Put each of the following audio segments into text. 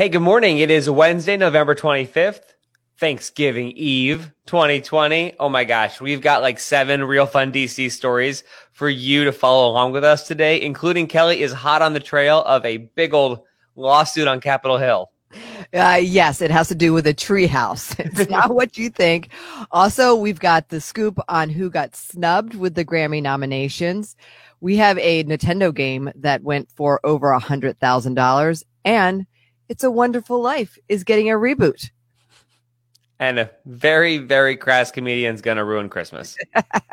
Hey, good morning. It is Wednesday, November 25th, Thanksgiving Eve 2020. Oh my gosh, we've got like seven real fun DC stories for you to follow along with us today, including Kelly is hot on the trail of a big old lawsuit on Capitol Hill. Uh, yes, it has to do with a treehouse. It's not what you think. Also, we've got the scoop on who got snubbed with the Grammy nominations. We have a Nintendo game that went for over a hundred thousand dollars and it's a Wonderful Life is getting a reboot. And a very, very crass comedian's gonna ruin Christmas.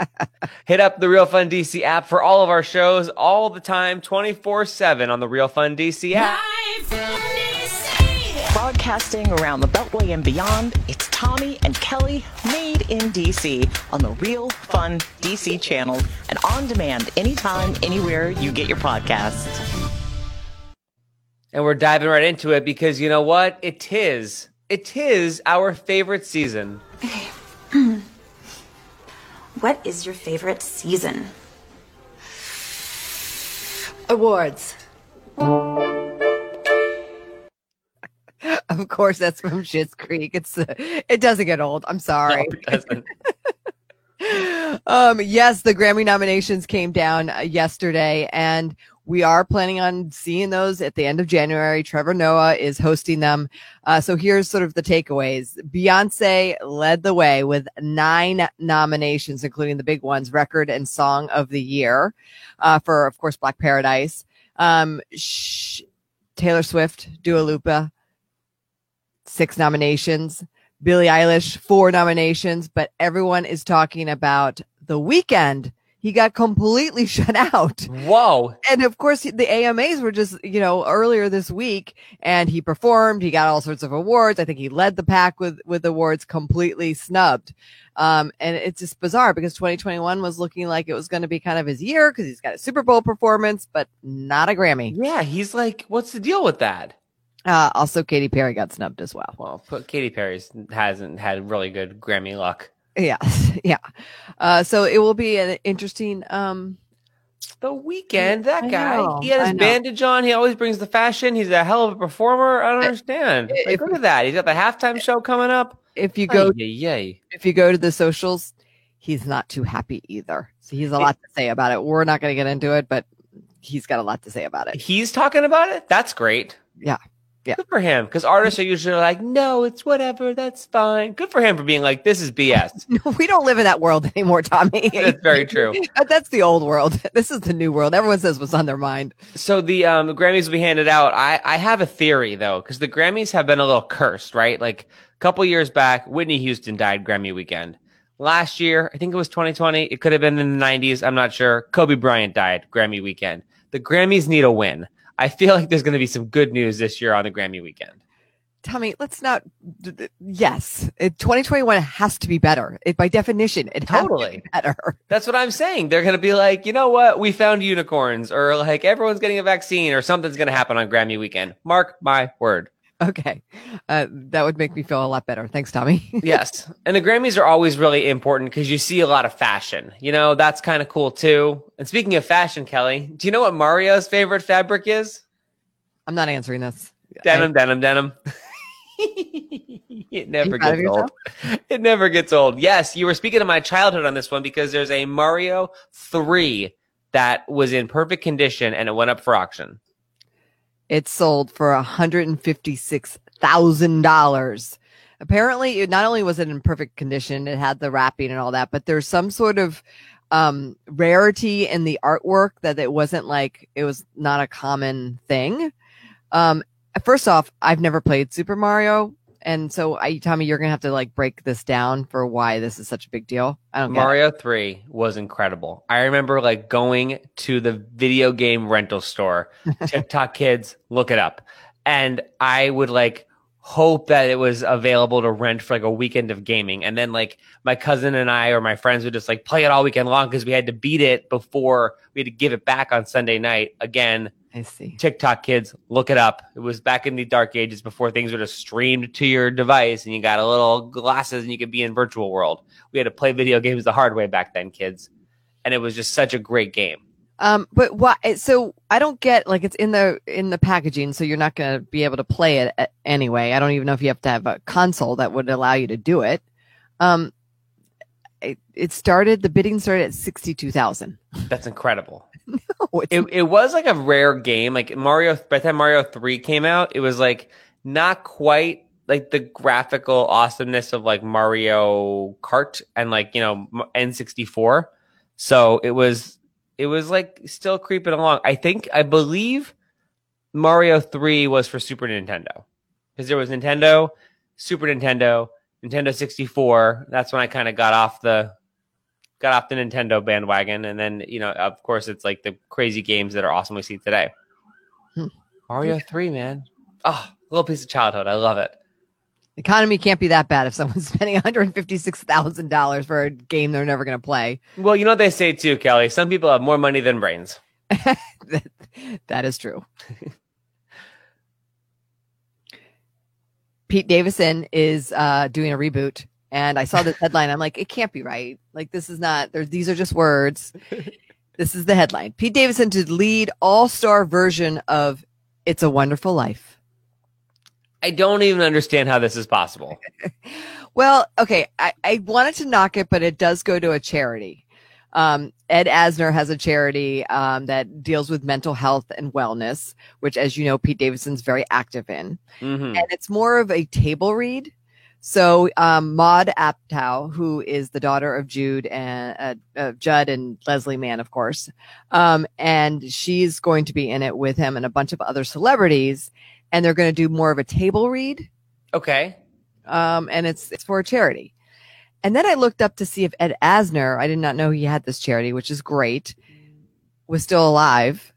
Hit up the Real Fun DC app for all of our shows all the time, 24 7 on the Real Fun DC app. Broadcasting around the Beltway and beyond, it's Tommy and Kelly made in DC on the Real Fun DC channel and on demand anytime, anywhere you get your podcasts. And we're diving right into it because you know what? It is. It is our favorite season. Okay. what is your favorite season? Awards. Of course, that's from Schitt's Creek. It's uh, it doesn't get old. I'm sorry. No, it doesn't. um, yes, the Grammy nominations came down uh, yesterday, and we are planning on seeing those at the end of January. Trevor Noah is hosting them. Uh, so here's sort of the takeaways. Beyonce led the way with nine nominations, including the big ones, record and song of the year, uh, for, of course, Black Paradise. Um, sh- Taylor Swift, Dua Lipa, six nominations. Billie Eilish, four nominations, but everyone is talking about the Weeknd he got completely shut out. Whoa. And of course, the AMAs were just, you know, earlier this week and he performed. He got all sorts of awards. I think he led the pack with, with awards completely snubbed. Um, and it's just bizarre because 2021 was looking like it was going to be kind of his year because he's got a Super Bowl performance, but not a Grammy. Yeah. He's like, what's the deal with that? Uh, also, Katy Perry got snubbed as well. Well, Katy Perry hasn't had really good Grammy luck. Yeah, yeah. Uh, so it will be an interesting. Um, the Weeknd, that I guy, know, he had his bandage on. He always brings the fashion. He's a hell of a performer. I don't understand. If, like, look at that. He's got the halftime show coming up. If you go, yay, if you go to the socials, he's not too happy either. So he's a lot to say about it. We're not going to get into it, but he's got a lot to say about it. He's talking about it. That's great. Yeah. Yeah. Good for him. Because artists are usually like, no, it's whatever. That's fine. Good for him for being like, this is BS. no, we don't live in that world anymore, Tommy. That's very true. That's the old world. This is the new world. Everyone says what's on their mind. So the, um, the Grammys will be handed out. I, I have a theory though, because the Grammys have been a little cursed, right? Like a couple years back, Whitney Houston died Grammy weekend. Last year, I think it was 2020. It could have been in the 90s. I'm not sure. Kobe Bryant died Grammy weekend. The Grammys need a win. I feel like there's going to be some good news this year on the Grammy weekend. Tommy, let's not. Yes, 2021 has to be better. It, by definition, it totally be better. That's what I'm saying. They're going to be like, you know what? We found unicorns, or like everyone's getting a vaccine, or something's going to happen on Grammy weekend. Mark my word. Okay. Uh, that would make me feel a lot better. Thanks, Tommy. yes. And the Grammys are always really important because you see a lot of fashion. You know, that's kind of cool too. And speaking of fashion, Kelly, do you know what Mario's favorite fabric is? I'm not answering this. Denim, I... denim, denim. it never gets old. It never gets old. Yes, you were speaking of my childhood on this one because there's a Mario 3 that was in perfect condition and it went up for auction. It sold for $156,000. Apparently, it not only was it in perfect condition, it had the wrapping and all that, but there's some sort of um, rarity in the artwork that it wasn't like it was not a common thing. Um, first off, I've never played Super Mario. And so, I, Tommy, you're gonna have to like break this down for why this is such a big deal. I don't. Mario Three was incredible. I remember like going to the video game rental store. TikTok kids, look it up, and I would like hope that it was available to rent for like a weekend of gaming, and then like my cousin and I or my friends would just like play it all weekend long because we had to beat it before we had to give it back on Sunday night. Again, I see. TikTok kids, look it up. It was back in the dark ages before things were just streamed to your device and you got a little glasses and you could be in virtual world. We had to play video games the hard way back then, kids. And it was just such a great game. Um, but why? So I don't get like it's in the in the packaging, so you're not going to be able to play it anyway. I don't even know if you have to have a console that would allow you to do it. Um, it, it started the bidding started at sixty two thousand. That's incredible. It's It it was like a rare game. Like Mario, by the time Mario three came out, it was like not quite like the graphical awesomeness of like Mario Kart and like you know N sixty four. So it was it was like still creeping along. I think I believe Mario three was for Super Nintendo because there was Nintendo, Super Nintendo, Nintendo sixty four. That's when I kind of got off the got off the Nintendo bandwagon, and then you know, of course, it's like the crazy games that are awesome we see today. Hmm. Mario Three, man, oh, little piece of childhood. I love it. Economy can't be that bad if someone's spending one hundred fifty six thousand dollars for a game they're never going to play. Well, you know what they say too, Kelly. Some people have more money than brains. that, that is true. Pete Davidson is uh, doing a reboot, and I saw this headline. I'm like, it can't be right. Like, this is not. There, these are just words. this is the headline: Pete Davidson to lead all-star version of "It's a Wonderful Life." I don't even understand how this is possible. Well, okay, I, I wanted to knock it, but it does go to a charity. Um, Ed Asner has a charity um, that deals with mental health and wellness, which, as you know, Pete Davidson's very active in. hmm and it's more of a table read. So um, Maud Apatow, who is the daughter of Jude and uh, uh, Judd and Leslie Mann, of course, um, and she's going to be in it with him and a bunch of other celebrities, and they're going to do more of a table read, Okay. um, and it's it's for a charity. And then I looked up to see if Ed Asner, I did not know he had this charity, which is great, was still alive.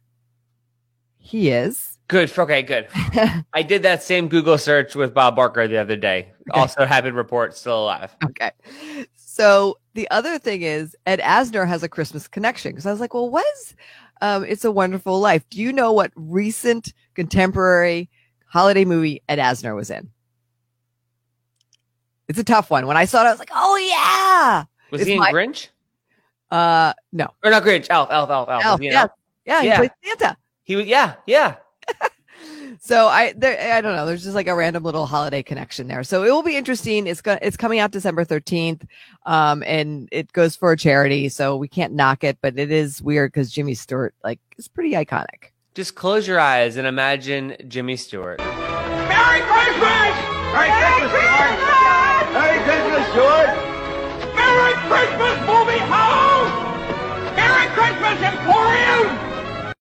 He is. Good. Okay. Good. I did that same Google search with Bob Barker the other day. Also, happy report still alive. Okay. So the other thing is Ed Asner has a Christmas connection because I was like, well, what is um, It's a Wonderful Life? Do you know what recent contemporary holiday movie Ed Asner was in? It's a tough one. When I saw it, I was like, oh yeah. Was It's he in my- Grinch Uh, no. or not Grinch? Elf. Elf. Elf. Elf. Elf, yeah. Elf? Yeah, he Yeah. played Santa. He was. Yeah. Yeah. So I there I don't know. There's just like a random little holiday connection there. So it will be interesting. It's go- it's coming out December 13th, um, and it goes for a charity. So we can't knock it, but it is weird because Jimmy Stewart like is pretty iconic. Just close your eyes and imagine Jimmy Stewart. Merry Christmas! Merry Christmas, George! Merry Christmas, George! Merry Christmas, movie house! Merry Christmas, Emporium!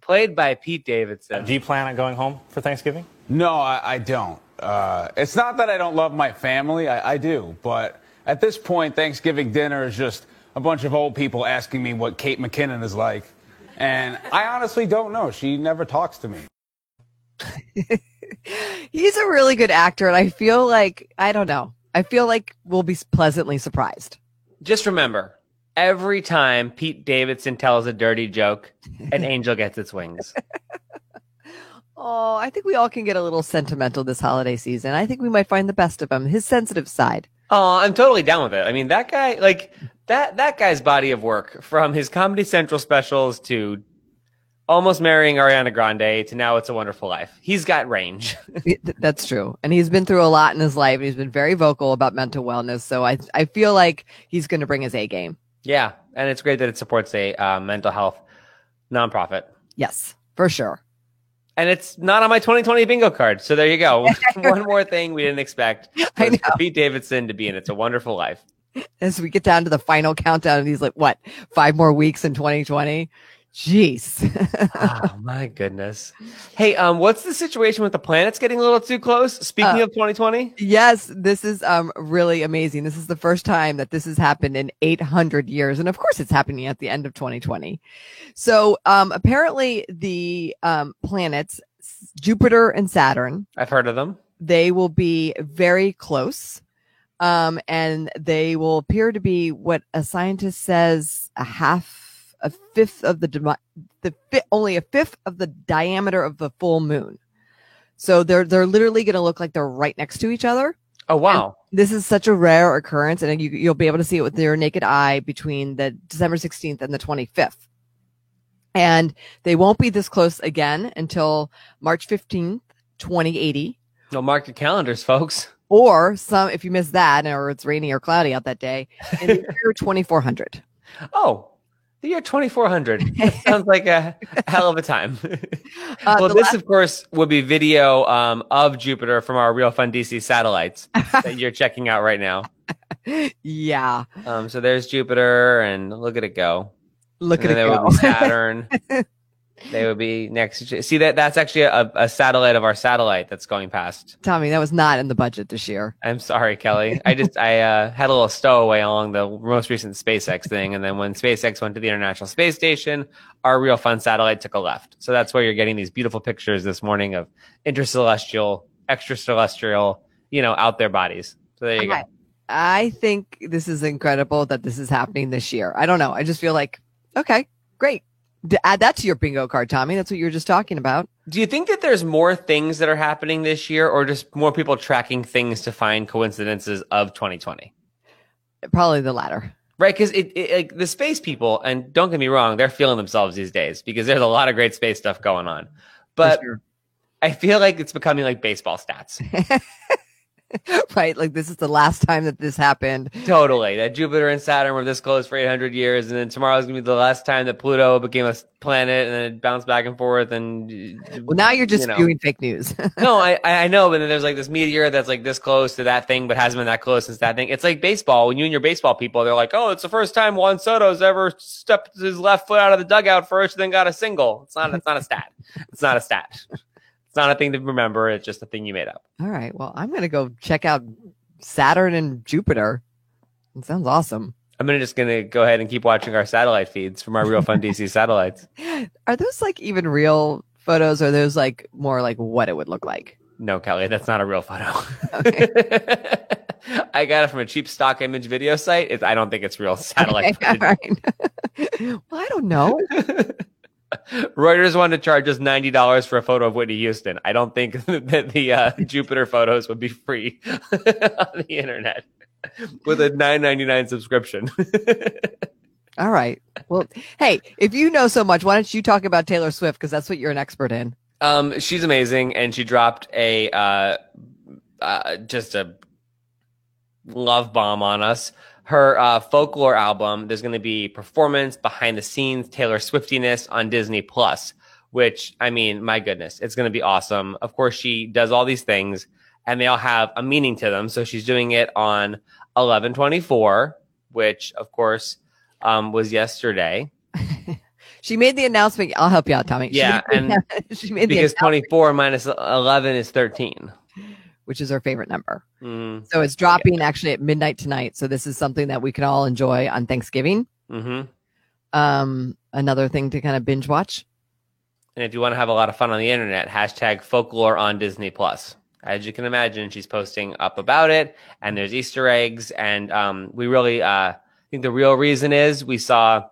Played by Pete Davidson. Do you plan on going home for Thanksgiving? No, I, I don't. Uh, it's not that I don't love my family, I, I do. But at this point, Thanksgiving dinner is just a bunch of old people asking me what Kate McKinnon is like. And I honestly don't know. She never talks to me. He's a really good actor, and I feel like I don't know. I feel like we'll be pleasantly surprised. Just remember, every time Pete Davidson tells a dirty joke, an angel gets its wings. Oh, I think we all can get a little sentimental this holiday season. I think we might find the best of him, his sensitive side. Oh, I'm totally down with it. I mean, that guy, like that that guy's body of work, from his Comedy Central specials to almost marrying Ariana Grande to now it's a wonderful life. He's got range. That's true. And he's been through a lot in his life. And he's been very vocal about mental wellness. So I, I feel like he's going to bring his A game. yeah, and it's great that it supports a uh, mental health nonprofit. Yes, for sure. And it's not on my 2020 bingo card. So there you go. One more thing we didn't expect I know. Pete Davidson to be in It's a Wonderful Life. As we get down to the final countdown of these, like, what, five more weeks in 2020? Jeez. oh my goodness. Hey, um, what's the situation with the planets getting a little too close? Speaking Uh, of 2020, yes, this is um really amazing. This is the first time that this has happened in 800 years. And of course, it's happening at the end of 2020. So um, apparently, the um, planets, Jupiter and Saturn, I've heard of them. they will be very close um, and they will appear to be what a scientist says a half a fifth of the the fi- only a fifth of the diameter of the full moon so they're they're literally going to look like they're right next to each other Oh wow. this is such a rare occurrence and you, you'll be able to see it with your naked eye between the december 16th and the 25th And they won't be this close again until March 15th, 2080. No, mark your calendars, folks. Or some, if you miss that, or it's rainy or cloudy out that day, in the year 2400. Oh, the year 2400. That sounds like a hell of a time. Uh, well, this, last- of course, will be video um, of Jupiter from our Real Fun DC satellites that you're checking out right now. yeah. Um, so there's Jupiter, and look at it go. Look and at it go. would Saturn. They would be next. See that? That's actually a, a satellite of our satellite that's going past. Tommy, that was not in the budget this year. I'm sorry, Kelly. I just I uh, had a little stowaway along the most recent SpaceX thing, and then when SpaceX went to the International Space Station, our real fun satellite took a left. So that's why you're getting these beautiful pictures this morning of intercelestial, extracelestial, you know, out there bodies. So there you Okay. I think this is incredible that this is happening this year. I don't know. I just feel like, okay, great. Add that to your bingo card, Tommy. That's what you were just talking about. Do you think that there's more things that are happening this year, or just more people tracking things to find coincidences of 2020? Probably the latter. Right, because it, it like the space people, and don't get me wrong, they're feeling themselves these days because there's a lot of great space stuff going on. But sure. I feel like it's becoming like baseball stats. right? Like this is the last time that this happened. totally, that Jupiter and Saturn were this close for 800 years, and then tomorrow's gonna be the last time that Pluto became a planet, and then it bounced back and forth. And uh, Well, now you're just you know. spewing fake news. no, I I know, but then there's like this meteor that's like this close to that thing, but hasn't been that close since that thing. It's like baseball. When you and your baseball people, they're like, oh, it's the first time Juan Soto's ever stepped his left foot out of the dugout first, and then got a single. It's not. It's not a stat. It's not a stat. It's not a thing to remember. It's just a thing you made up. All right. Well, I'm going to go check out Saturn and Jupiter. It sounds awesome. I'm gonna just gonna go ahead and keep watching our satellite feeds from our Real Fun DC satellites. Are those like even real photos or are those like more like what it would look like? No, Kelly, that's not a real photo. Okay. I got it from a cheap stock image video site. It's, I don't think it's real satellite Okay, all right. well, I don't know. Reuters wanted to charge us ninety dollars for a photo of Whitney Houston. I don't think that the uh, Jupiter photos would be free on the internet with a nine ninety nine subscription. All right. Well, hey, if you know so much, why don't you talk about Taylor Swift? Because that's what you're an expert in. um, she's amazing, and she dropped a uh, uh, just a love bomb on us. Her uh, folklore album. There's going to be performance behind the scenes Taylor Swiftiness on Disney Plus. Which I mean, my goodness, it's going to be awesome. Of course, she does all these things, and they all have a meaning to them. So she's doing it on 1124, which of course um, was yesterday. She made the announcement. I'll help you out, Tommy. Yeah, the- and she made the Because announcement, 24 minus 11 is 13. Which is our favorite number. Mm, So it's dropping actually at midnight tonight. So this is something that we can all enjoy on Thanksgiving. hmm Um, another thing to kind of binge watch. And if you want to have a lot of fun on the internet, hashtag folklore on Disney Plus. As you can imagine, she's posting up about it, and there's Easter eggs, and um, we really uh, think the real reason is we saw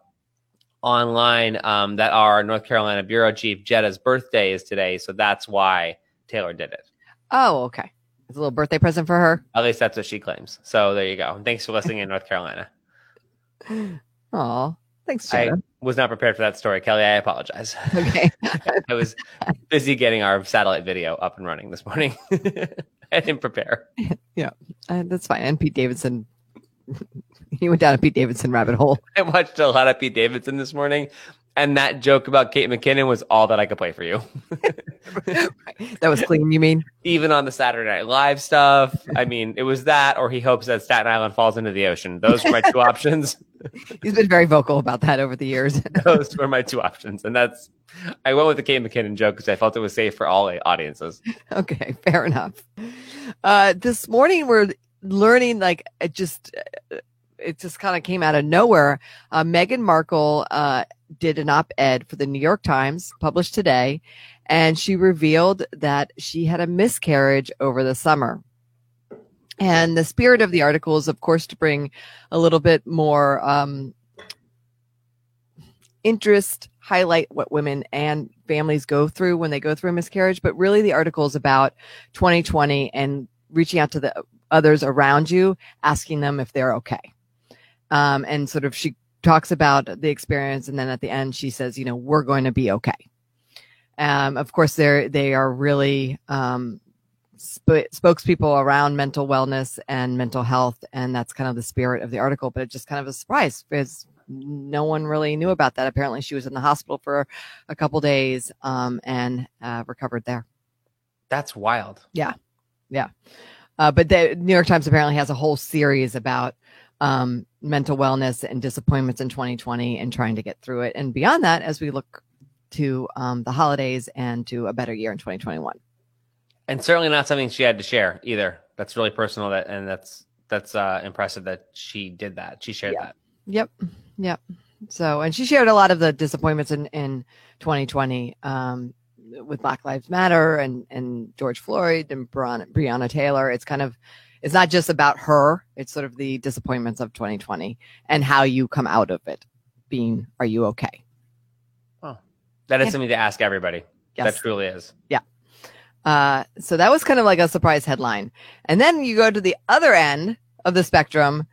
online um, that our North Carolina bureau chief Jetta's birthday is today, so that's why Taylor did it. Oh, okay. It's a little birthday present for her. At least that's what she claims. So there you go. Thanks for listening in North Carolina. Oh, thanks, I was not prepared for that story, Kelly. I apologize. Okay. I was busy getting our satellite video up and running this morning. I didn't prepare. Uh, that's fine. And Pete Davidson, he went down a Pete Davidson rabbit hole. I watched a lot of Pete Davidson this morning, and that joke about Kate McKinnon was all that I could play for you. That was clean, you mean? Even on the Saturday Night Live stuff. I mean, it was that, or he hopes that Staten Island falls into the ocean. Those were my two options. He's been very vocal about that over the years. Those were my two options, and that's. I went with the Kate McKinnon joke because I felt it was safe for all audiences. okay, fair enough. Uh, this morning we're learning like it just uh, it just kind of came out of nowhere. Uh, Meghan Markle uh, did an op-ed for the New York Times published today, and she revealed that she had a miscarriage over the summer. And the spirit of the article is, of course, to bring a little bit more um, interest, highlight what women and families go through when they go through a miscarriage. But really, the article is about 2020 and reaching out to the others around you, asking them if they're okay. Um, and sort of she talks about the experience, and then at the end, she says, "You know, we're going to be okay." Um, of course, they're they are really um, sp- spokespeople around mental wellness and mental health, and that's kind of the spirit of the article. But it's just kind of a surprise because no one really knew about that. Apparently, she was in the hospital for a couple days um, and uh, recovered there. That's wild. Yeah, yeah. Uh, but the New York Times apparently has a whole series about um, mental wellness and disappointments in 2020 and trying to get through it. And beyond that, as we look to um, the holidays and to a better year in 2021. And certainly not something she had to share either. That's really personal. That and that's that's uh, impressive that she did that. She shared that. Yep. Yep. So, and she shared a lot of the disappointments in, in 2020 um, with Black Lives Matter and, and George Floyd and Breonna, Breonna Taylor. It's kind of, it's not just about her. It's sort of the disappointments of 2020 and how you come out of it being, are you okay? Oh, That is Yeah. something to ask everybody. Yes. That truly is. Yeah. Uh, so that was kind of like a surprise headline. And then you go to the other end of the spectrum.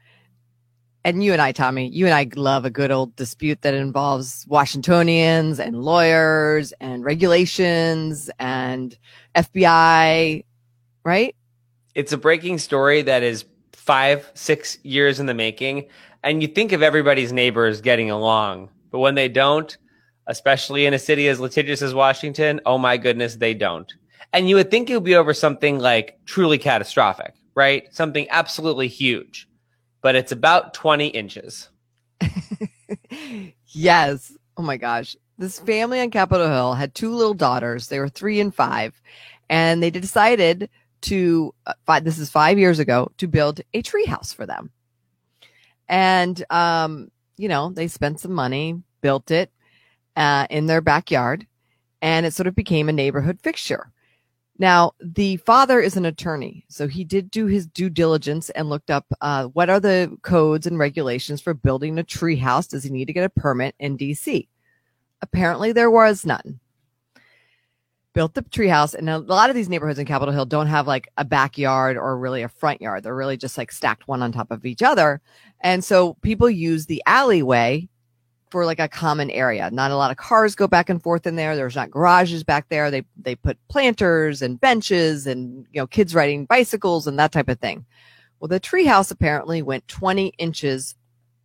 And you and I, Tommy, you and I love a good old dispute that involves Washingtonians and lawyers and regulations and FBI, right? It's a breaking story that is five, six years in the making. And you think of everybody's neighbors getting along, but when they don't, especially in a city as litigious as Washington, oh my goodness, they don't. And you would think it would be over something like truly catastrophic, right? Something absolutely huge, but it's about 20 inches. yes. Oh my gosh. This family on Capitol Hill had two little daughters. They were three and five, and they decided to, uh, fi- this is five years ago, to build a treehouse for them. And, um, you know, they spent some money, built it uh, in their backyard, and it sort of became a neighborhood fixture. Now, the father is an attorney, so he did do his due diligence and looked up uh, what are the codes and regulations for building a tree house. Does he need to get a permit in DC? Apparently, there was none. Built the treehouse, and a lot of these neighborhoods in Capitol Hill don't have like a backyard or really a front yard. They're really just like stacked one on top of each other, and so people use the alleyway for like a common area. Not a lot of cars go back and forth in there. There's not garages back there. They they put planters and benches and you know kids riding bicycles and that type of thing. Well, the treehouse apparently went 20 inches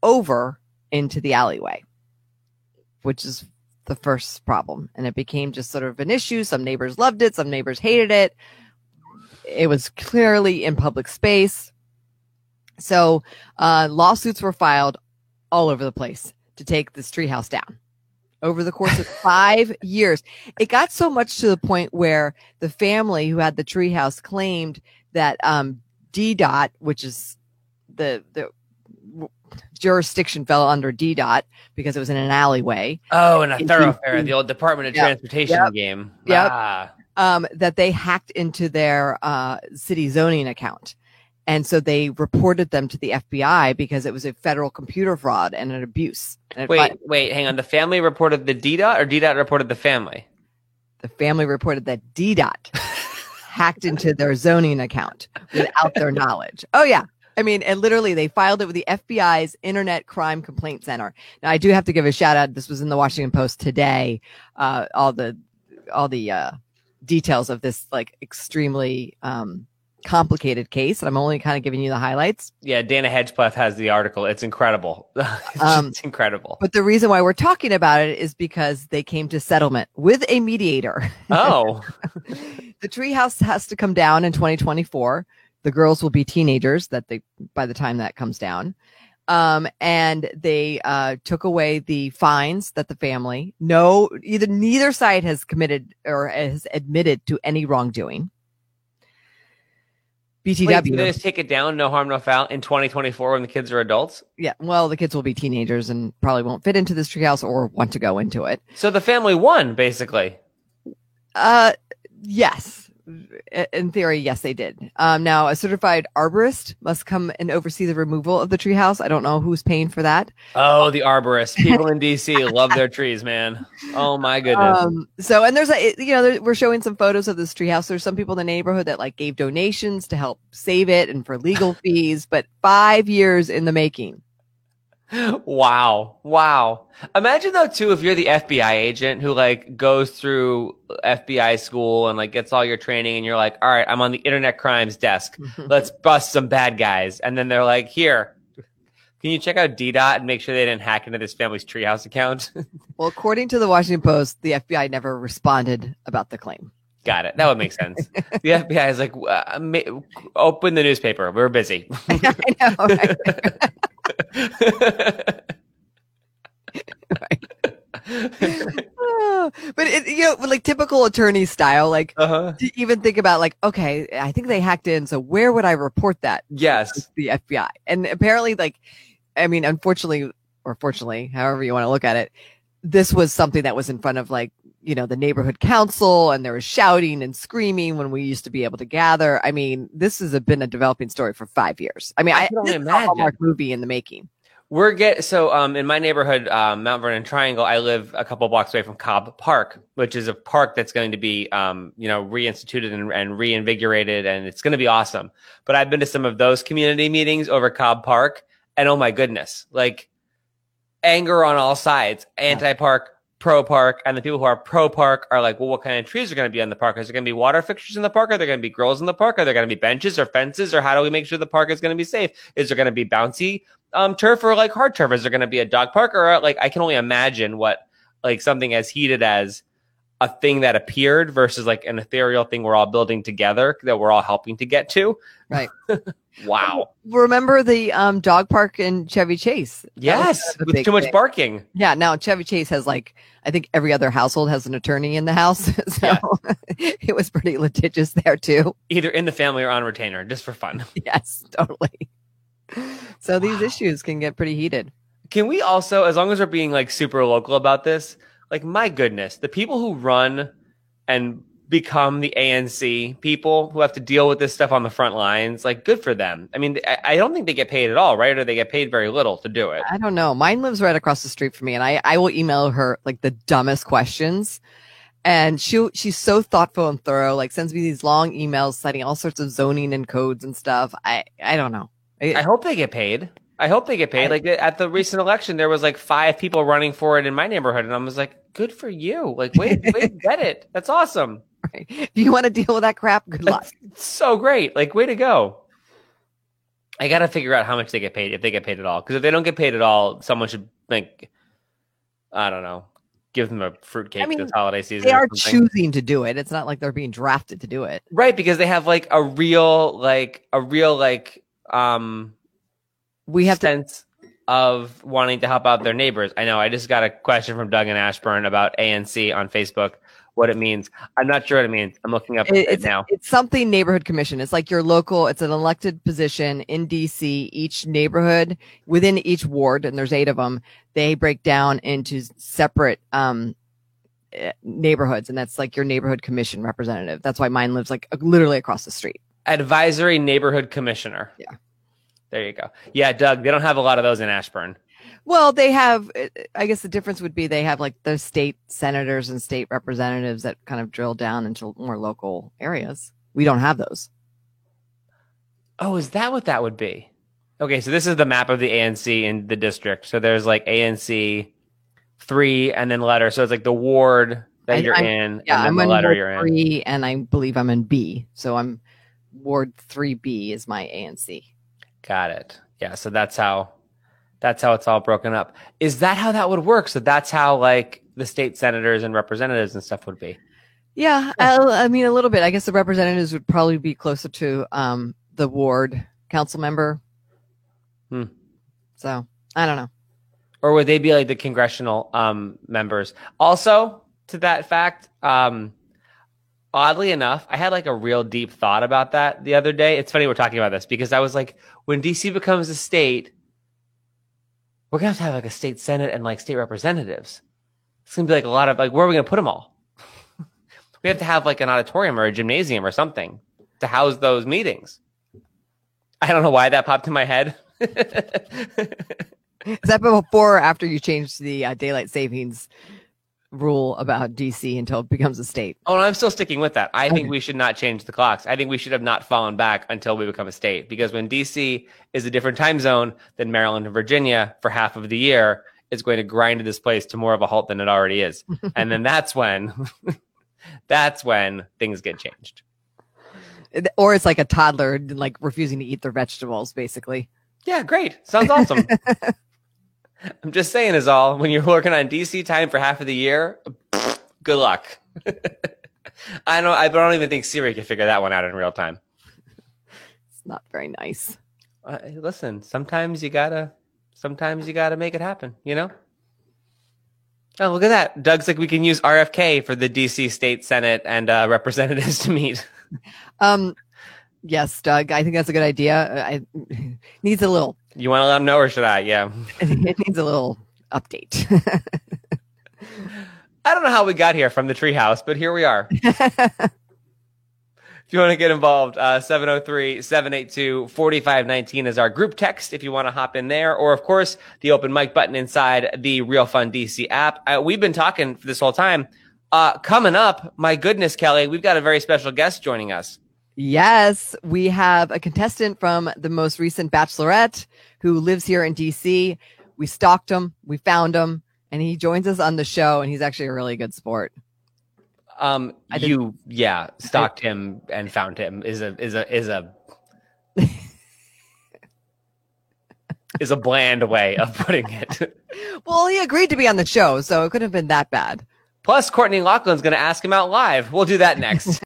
over into the alleyway, which is the first problem, and it became just sort of an issue. Some neighbors loved it, some neighbors hated it. It was clearly in public space. So uh, lawsuits were filed all over the place to take this treehouse down over the course of five years. It got so much to the point where the family who had the treehouse claimed that um, DDOT, which is the the jurisdiction fell under DDOT because it was in an alleyway, Oh, and a In thoroughfare, DC. the old Department of Yep. Transportation Yep. game. Yep. Ah. um, that they hacked into their uh, city zoning account. And so they reported them to the FBI because it was a federal computer fraud and an abuse. And Wait, fi- wait, hang on. The family reported the DDOT or DDOT reported the family? the family reported that DDOT hacked into their zoning account without their knowledge. Oh yeah. I mean, and literally they filed it with the FBI's Internet Crime Complaint Center. Now I do have to give a shout out. This was in the Washington Post today. Uh, all the, all the, uh, details of this like extremely, um, complicated case. And I'm only kind of giving you the highlights. Yeah, Dana Hedgepeth has the article. It's incredible. it's Um, incredible. But the reason why we're talking about it is because they came to settlement with a mediator. Oh, the treehouse has to come down in 2024. The girls will be teenagers that they by the time that comes down. Um, and they uh, took away the fines that the family no either neither side has committed or has admitted to any wrongdoing. wait, BTW. do they just take it down, no harm, no foul, in 2024 when the kids are adults? yeah, well, the kids will be teenagers and probably won't fit into this treehouse or want to go into it. So the family won, basically. Uh, yes. In theory, yes, they did. Um, now a certified arborist must come and oversee the removal of the treehouse. I don't know who's paying for that. Oh, the arborists. People in DC love their trees, man. Oh my goodness. Um, so, and there's a, you know, there, we're showing some photos of this treehouse. There's some people in the neighborhood that like gave donations to help save it and for legal fees, but five years in the making. Wow. Wow. Imagine though too if you're the FBI agent who like goes through FBI school and like gets all your training and you're like, "All right, I'm on the internet crimes desk. Let's bust some bad guys." And then they're like, "Here. Can you check out DDOT and make sure they didn't hack into this family's treehouse account?" Well, according to the Washington Post, the FBI never responded about the claim. Got it. That would make sense. the FBI is like, uh, ma- "Open the newspaper. We're busy." I know. Right? Oh, but it, you know, like typical attorney style, like uh-huh. to even think about like, okay, I think they hacked in, so where would I report that? Yes. the FBI. And apparently, like, I mean, unfortunately, or fortunately, however you want to look at it, this was something that was in front of like, you know, the neighborhood council and there was shouting and screaming when we used to be able to gather. I mean, this has been a developing story for five years. I mean, I can only imagine. Movie in the making. We're get so um in my neighborhood, um, Mount Vernon Triangle. I live a couple blocks away from Cobb Park, which is a park that's going to be um you know reinstituted and, and reinvigorated, and it's going to be awesome. But I've been to some of those community meetings over Cobb Park, and oh my goodness, like anger on all sides, anti-park, pro-park, and the people who are pro-park are like, well, what kind of trees are going to be in the park? Is there going to be water fixtures in the park? Are there going to be girls in the park? Are there going to be benches or fences? Or how do we make sure the park is going to be safe? Is there going to be bouncy um, turf or like hard turf? Is there going to be a dog park or like I can only imagine what like something as heated as a thing that appeared versus like an ethereal thing we're all building together that we're all helping to get to. Right. Wow. Remember the um, dog park in Chevy Chase? Yes. kind of With too much thing. barking. Yeah, now Chevy Chase has like I think every other household has an attorney in the house, so Yeah. it was pretty litigious there too. Either in the family or on retainer, just for fun. Yes, totally. So these issues can get pretty heated. Can we also, as long as we're being like super local about this, like my goodness, the people who run and become the ANC people who have to deal with this stuff on the front lines, like good for them. I mean, I, I don't think they get paid at all, right? Or they get paid very little to do it. I don't know. Mine lives right across the street from me, and I I will email her like the dumbest questions. And she she's so thoughtful and thorough. Like sends me these long emails citing all sorts of zoning and codes and stuff. I I don't know. I hope they get paid. I hope they get paid. Like at the recent election, there was like five people running for it in my neighborhood, and I was like, "Good for you! Like, wait, wait, get it. That's awesome. Right. If you want to deal with that crap, good luck. So great. Like, way to go." I got to figure out how much they get paid if they get paid at all. Because if they don't get paid at all, someone should like, I don't know, give them a fruitcake I mean, this holiday season. They are choosing to do it. It's not like they're being drafted to do it. right because they have like a real, like a real, like um We have to. sense of wanting to help out their neighbors. I know. I just got a question from Doug and Ashburn about ANC on Facebook. What it means. I'm not sure what it means. I'm looking up it- it, it's, now. it's something neighborhood commission. It's like your local, it's an elected position in DC. Each neighborhood within each ward, and there's eight of them, they break down into separate, um, eh, neighborhoods. And that's like your neighborhood commission representative. That's why mine lives like literally across the street. Advisory Neighborhood Commissioner. Yeah. There you go. Yeah, Doug. They don't have a lot of those in Ashburn. Well, they have, I guess the difference would be they have like the state senators and state representatives that kind of drill down into more local areas. We don't have those. Oh, is that what that would be? Okay, so this is the map of the ANC in the district. So there's like ANC three and then letter. So it's like the ward that I- you're I'm- in Yeah, and then I'm the in letter you're in. three, and I believe I'm in B. So I'm Ward three B is my ANC. Got it. Yeah, so that's how that's how it's all broken up. Is that how that would work? So that's how like the state senators and representatives and stuff would be. Yeah, I, I mean a little bit. I guess the representatives would probably be closer to um the ward council member. Hmm. So I don't know. Or would they be like the congressional um members? Also, to that fact, um oddly enough, I had like a real deep thought about that the other day. It's funny we're talking about this because I was like, when DC becomes a state, we're gonna have to have like a state senate and like state representatives. It's gonna be like a lot of like, where are we gonna put them all? we have to have like an auditorium or a gymnasium or something to house those meetings. I don't know why that popped in my head. Is that before or after you changed the uh, daylight savings rule about DC until it becomes a state. Oh, I'm still sticking with that. I think we should not change the clocks. I think we should have not fallen back until we become a state because when DC is a different time zone than Maryland and Virginia for half of the year, it's going to grind this place to more of a halt than it already is. and then that's when that's when things get changed. Or it's like a toddler like refusing to eat their vegetables, basically. Yeah, great. Sounds awesome. I'm just saying is all when you're working on DC time for half of the year, good luck. I don't I don't even think Siri can figure that one out in real time. It's not very nice. Uh, listen, sometimes you gotta, sometimes you gotta make it happen. You know. Oh, look at that! Doug's like we can use RFK for the DC State Senate and uh, representatives to meet. Um, yes, Doug, I think that's a good idea. I needs a little. You want to let him know, or should I? Yeah. It needs a little update. I don't know how we got here from the treehouse, but here we are. if you want to get involved, uh, 703 782 4519 is our group text if you want to hop in there. Or, of course, the open mic button inside the Real Fun DC app. Uh, we've been talking for this whole time. Uh, coming up, my goodness, Kelly, we've got a very special guest joining us. Yes, we have a contestant from the most recent Bachelorette who lives here in DC. We stalked him, we found him, and he joins us on the show. And he's actually a really good sport. Um, I you, yeah, stalked him and found him is a is a is a is a bland way of putting it. Well, he agreed to be on the show, so it couldn't have been that bad. Plus, Courtney Laughlin's going to ask him out live. We'll do that next.